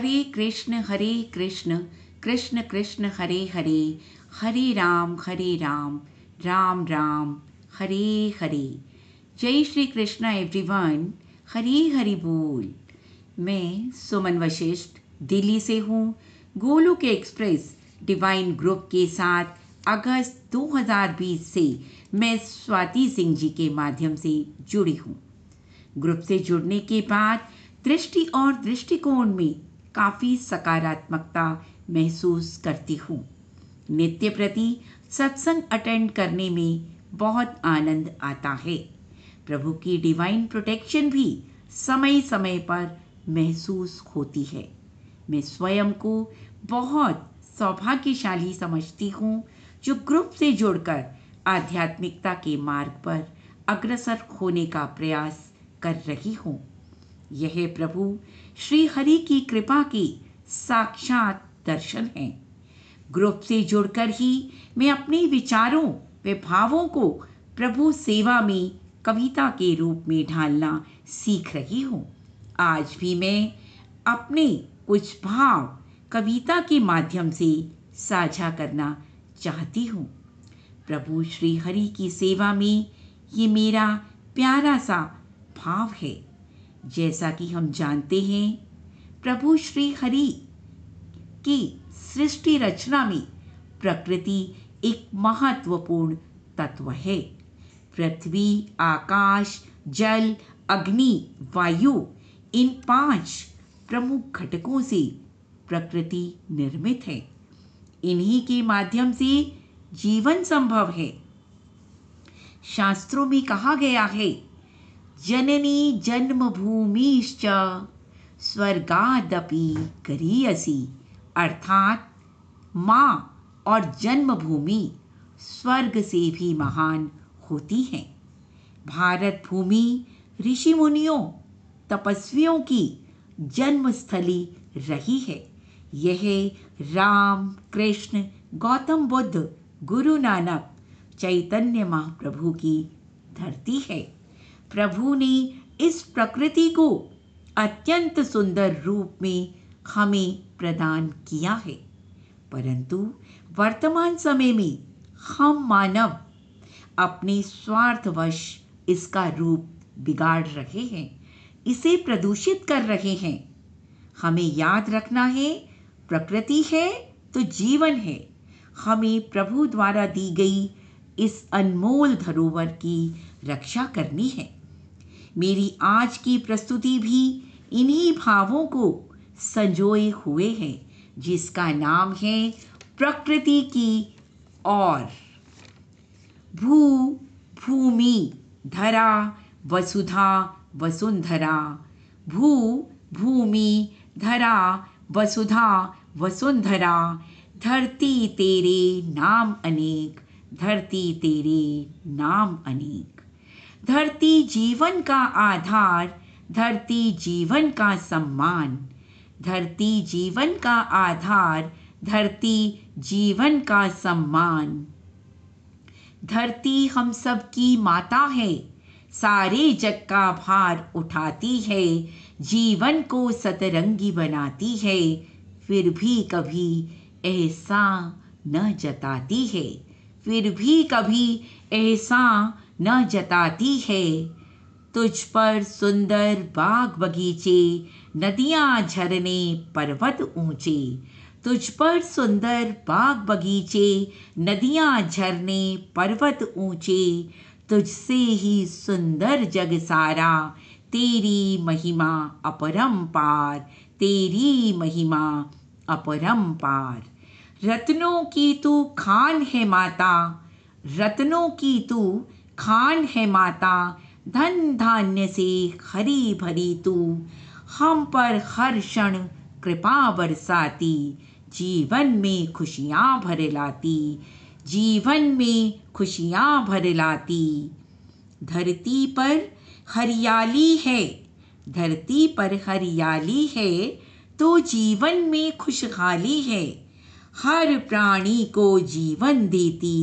हरे कृष्ण हरे कृष्ण कृष्ण कृष्ण, हरे हरे हरे राम हरे राम राम राम, हरे हरे। जय श्री कृष्ण एवरीवन हरे हरि बोल। मैं सुमन वशिष्ठ, दिल्ली से हूँ। गोलू के एक्सप्रेस, डिवाइन ग्रुप के साथ अगस्त 2020 से मैं स्वाति सिंह जी के माध्यम से जुड़ी हूँ। ग्रुप से जुड़ने के बाद दृष्टि और दृष्टिकोण में काफ़ी सकारात्मकता महसूस करती हूँ। नित्य प्रति सत्संग अटेंड करने में बहुत आनंद आता है। प्रभु की डिवाइन प्रोटेक्शन भी समय समय पर महसूस होती है। मैं स्वयं को बहुत सौभाग्यशाली समझती हूँ, जो ग्रुप से जुड़कर आध्यात्मिकता के मार्ग पर अग्रसर होने का प्रयास कर रही हूँ। यह प्रभु श्री हरि की कृपा की साक्षात दर्शन है। ग्रुप से जुड़कर ही मैं अपने विचारों व भावों को प्रभु सेवा में, कविता के रूप में ढालना सीख रही हूँ। आज भी मैं अपने कुछ भाव कविता के माध्यम से साझा करना चाहती हूँ। प्रभु श्री हरि की सेवा में ये मेरा प्यारा सा भाव है। जैसा कि हम जानते हैं, प्रभु श्री हरि की सृष्टि रचना में प्रकृति एक महत्वपूर्ण तत्व है। पृथ्वी, आकाश, जल, अग्नि, वायु, इन पाँच प्रमुख घटकों से प्रकृति निर्मित है। इन्हीं के माध्यम से जीवन संभव है। शास्त्रों में कहा गया है जननी जन्मभूमिश्च स्वर्गादपि करीयसी अर्थात माँ और जन्मभूमि स्वर्ग से भी महान होती हैं। भारत भूमि ऋषि मुनियों, तपस्वियों की जन्मस्थली रही है। यह राम, कृष्ण, गौतम बुद्ध, गुरु नानक, चैतन्य महाप्रभु की धरती है। प्रभु ने इस प्रकृति को अत्यंत सुंदर रूप में हमें प्रदान किया है। परंतु वर्तमान समय में हम मानव अपने स्वार्थवश इसका रूप बिगाड़ रहे हैं, इसे प्रदूषित कर रहे हैं। हमें याद रखना है, प्रकृति है तो जीवन है। हमें प्रभु द्वारा दी गई इस अनमोल धरोहर की रक्षा करनी है। मेरी आज की प्रस्तुति भी इन्हीं भावों को संजोए हुए है, जिसका नाम है प्रकृति की और भू, भूमि, धरा, वसुधा, वसुंधरा। भू, भूमि, धरा, वसुधा, वसुंधरा। धरती तेरे नाम अनेक, धरती तेरे नाम अनेक। धरती जीवन का आधार, धरती जीवन का सम्मान। धरती जीवन का आधार, धरती जीवन का सम्मान। धरती हम सबकी माता है, सारे जग का भार उठाती है, जीवन को सतरंगी बनाती है, फिर भी कभी ऐसा न जताती है, फिर भी कभी ऐसा न जताती है। तुझ पर सुंदर बाग बगीचे, नदियाँ झरने, पर्वत ऊँचे। तुझ पर सुंदर बाग बगीचे, नदियाँ झरने, पर्वत ऊँचे। तुझसे ही सुंदर जग सारा, तेरी महिमा अपरंपार तेरी महिमा अपरंपार रत्नों की तू खान है माता, रत्नों की तू खान है माता, धन धान्य से हरी भरी तू। हम पर हर क्षण कृपा बरसाती, जीवन में खुशियाँ भर लाती। जीवन में खुशियाँ भर लाती। धरती पर हरियाली है, धरती पर हरियाली है तो जीवन में खुशहाली है। हर प्राणी को जीवन देती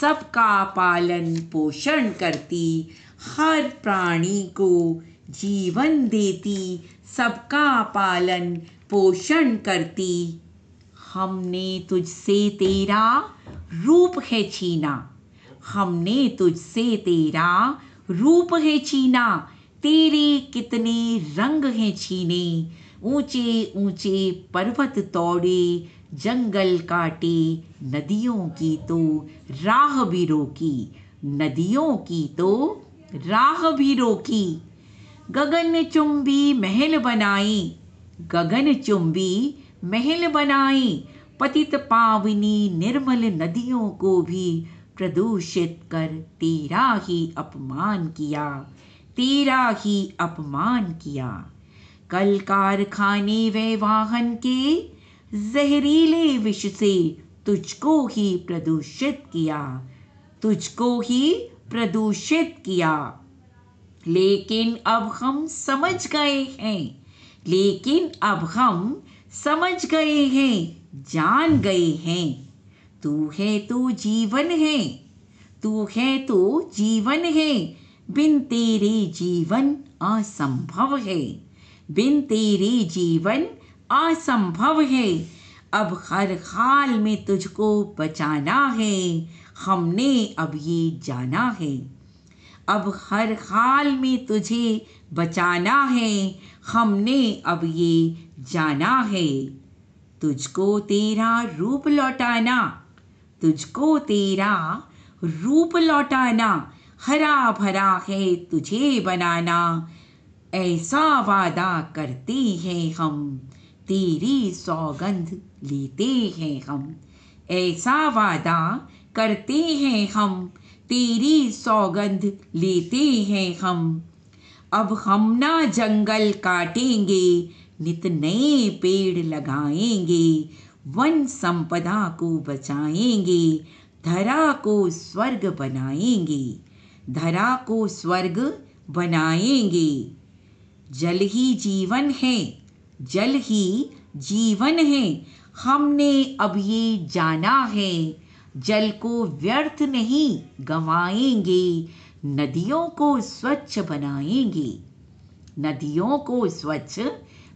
सबका पालन पोषण करती, हर प्राणी को जीवन देती, सबका पालन पोषण करती। हमने तुझसे तेरा रूप है छीना, हमने तुझसे तेरा रूप है छीना, तेरे कितने रंग हैं छीने ऊँचे ऊँचे पर्वत तोड़े जंगल काटे नदियों की तो राह भी रोकी, नदियों की तो राह भी रोकी। गगन चुंबी महल बनाई, गगन चुंबी महल बनाई। पतित पावनी निर्मल नदियों को भी प्रदूषित कर तेरा ही अपमान किया, तेरा ही अपमान किया। कल कारखाने व वाहन के जहरीले विष से तुझको ही प्रदूषित किया। तुझको ही प्रदूषित किया। लेकिन अब हम समझ गए हैं। लेकिन अब हम समझ गए हैं, जान गए हैं। तू है तो जीवन है। तू है तो जीवन है। बिन तेरे जीवन असंभव है। बिन तेरे जीवन असंभव है। अब हर हाल में तुझको बचाना है। हमने अब ये जाना है। अब हर हाल में तुझे बचाना है। हमने अब ये जाना है। तुझको तेरा रूप लौटाना। तुझको तेरा रूप लौटाना। हरा भरा है तुझे बनाना। ऐसा वादा करते हैं हम। तेरी सौगंध लेते हैं हम। ऐसा वादा करते हैं हम, तेरी सौगंध लेते हैं हम। अब हम ना जंगल काटेंगे, नित नए पेड़ लगाएँगे, वन संपदा को बचाएँगे, धरा को स्वर्ग बनाएँगे, धरा को स्वर्ग बनाएँगे। जल ही जीवन है जल ही जीवन है, हमने अब ये जाना है। जल को व्यर्थ नहीं गंवाएँगे, नदियों को स्वच्छ बनाएँगे। नदियों को स्वच्छ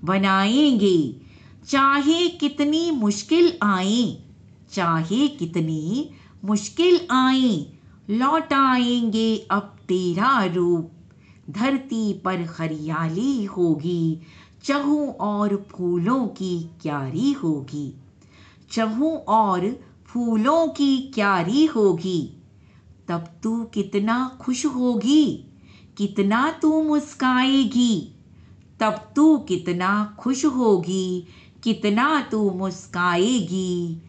बनाएँगे। चाहे कितनी मुश्किल आए, चाहे कितनी मुश्किल आए लौट आएँगे अब तेरा रूप। धरती पर हरियाली होगी चहु और फूलों की क्यारी होगी। चहु और फूलों की क्यारी होगी। तब तू कितना खुश होगी, कितना तू मुस्काएगी। तब तू कितना खुश होगी, कितना तू मुस्काएगी।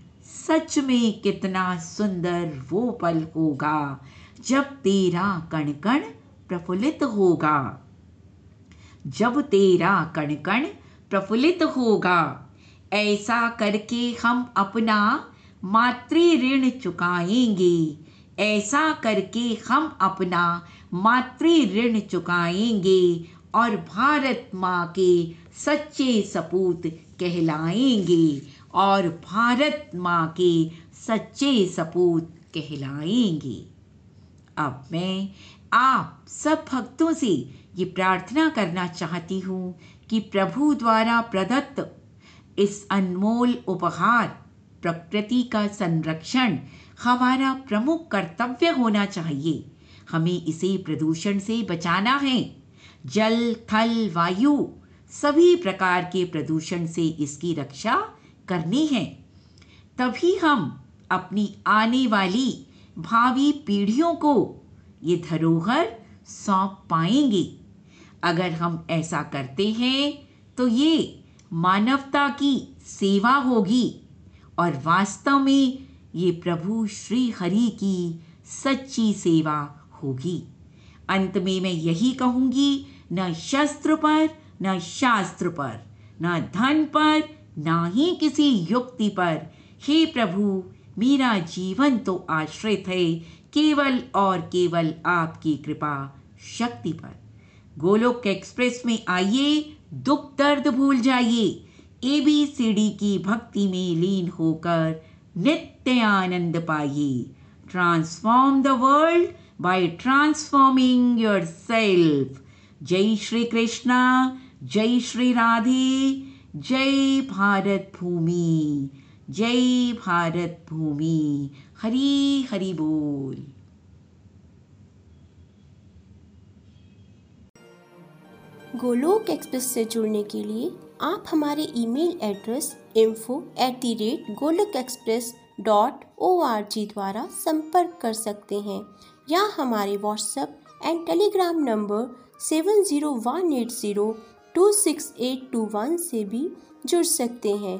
सच में कितना सुंदर वो पल होगा, जब तेरा कण कण प्रफुल्लित होगा। जब तेरा कण कण प्रफुल्लित होगा, ऐसा करके हम अपना मातृ ऋण चुकाएँगे। ऐसा करके हम अपना मातृ ऋण चुकाएँगे और भारत माँ के सच्चे सपूत कहलाएँगे और भारत माँ के सच्चे सपूत कहलाएँगे। अब मैं आप सब भक्तों से ये प्रार्थना करना चाहती हूँ कि प्रभु द्वारा प्रदत्त इस अनमोल उपहार, प्रकृति का संरक्षण, हमारा प्रमुख कर्तव्य होना चाहिए। हमें इसे प्रदूषण से बचाना है। जल, थल, वायु, सभी प्रकार के प्रदूषण से इसकी रक्षा करनी है। तभी हम अपनी आने वाली भावी पीढ़ियों को ये धरोहर सौंप पाएँगे। अगर हम ऐसा करते हैं तो ये मानवता की सेवा होगी और वास्तव में ये प्रभु श्री हरि की सच्ची सेवा होगी। अंत में मैं यही कहूँगी, न शस्त्र पर, न शास्त्र पर, न धन पर, न ही किसी युक्ति पर। हे प्रभु, मेरा जीवन तो आश्रित है केवल और केवल आपकी कृपा शक्ति पर। गोलोक एक्सप्रेस में आइए, दुख दर्द भूल जाइए। एबीसीडी की भक्ति में लीन होकर नित्य आनंद पाइए। Transform the world by transforming yourself जय श्री कृष्णा, जय श्री राधे, जय भारत भूमि। जय भारत भूमि। हरी हरी बोल। गोलोक एक्सप्रेस से जुड़ने के लिए आप हमारे email address info at the rate Goloka express dot O R G द्वारा संपर्क कर सकते हैं या हमारे WhatsApp and Telegram number seven zero one eight zero two six eight two one से भी जुड़ सकते हैं।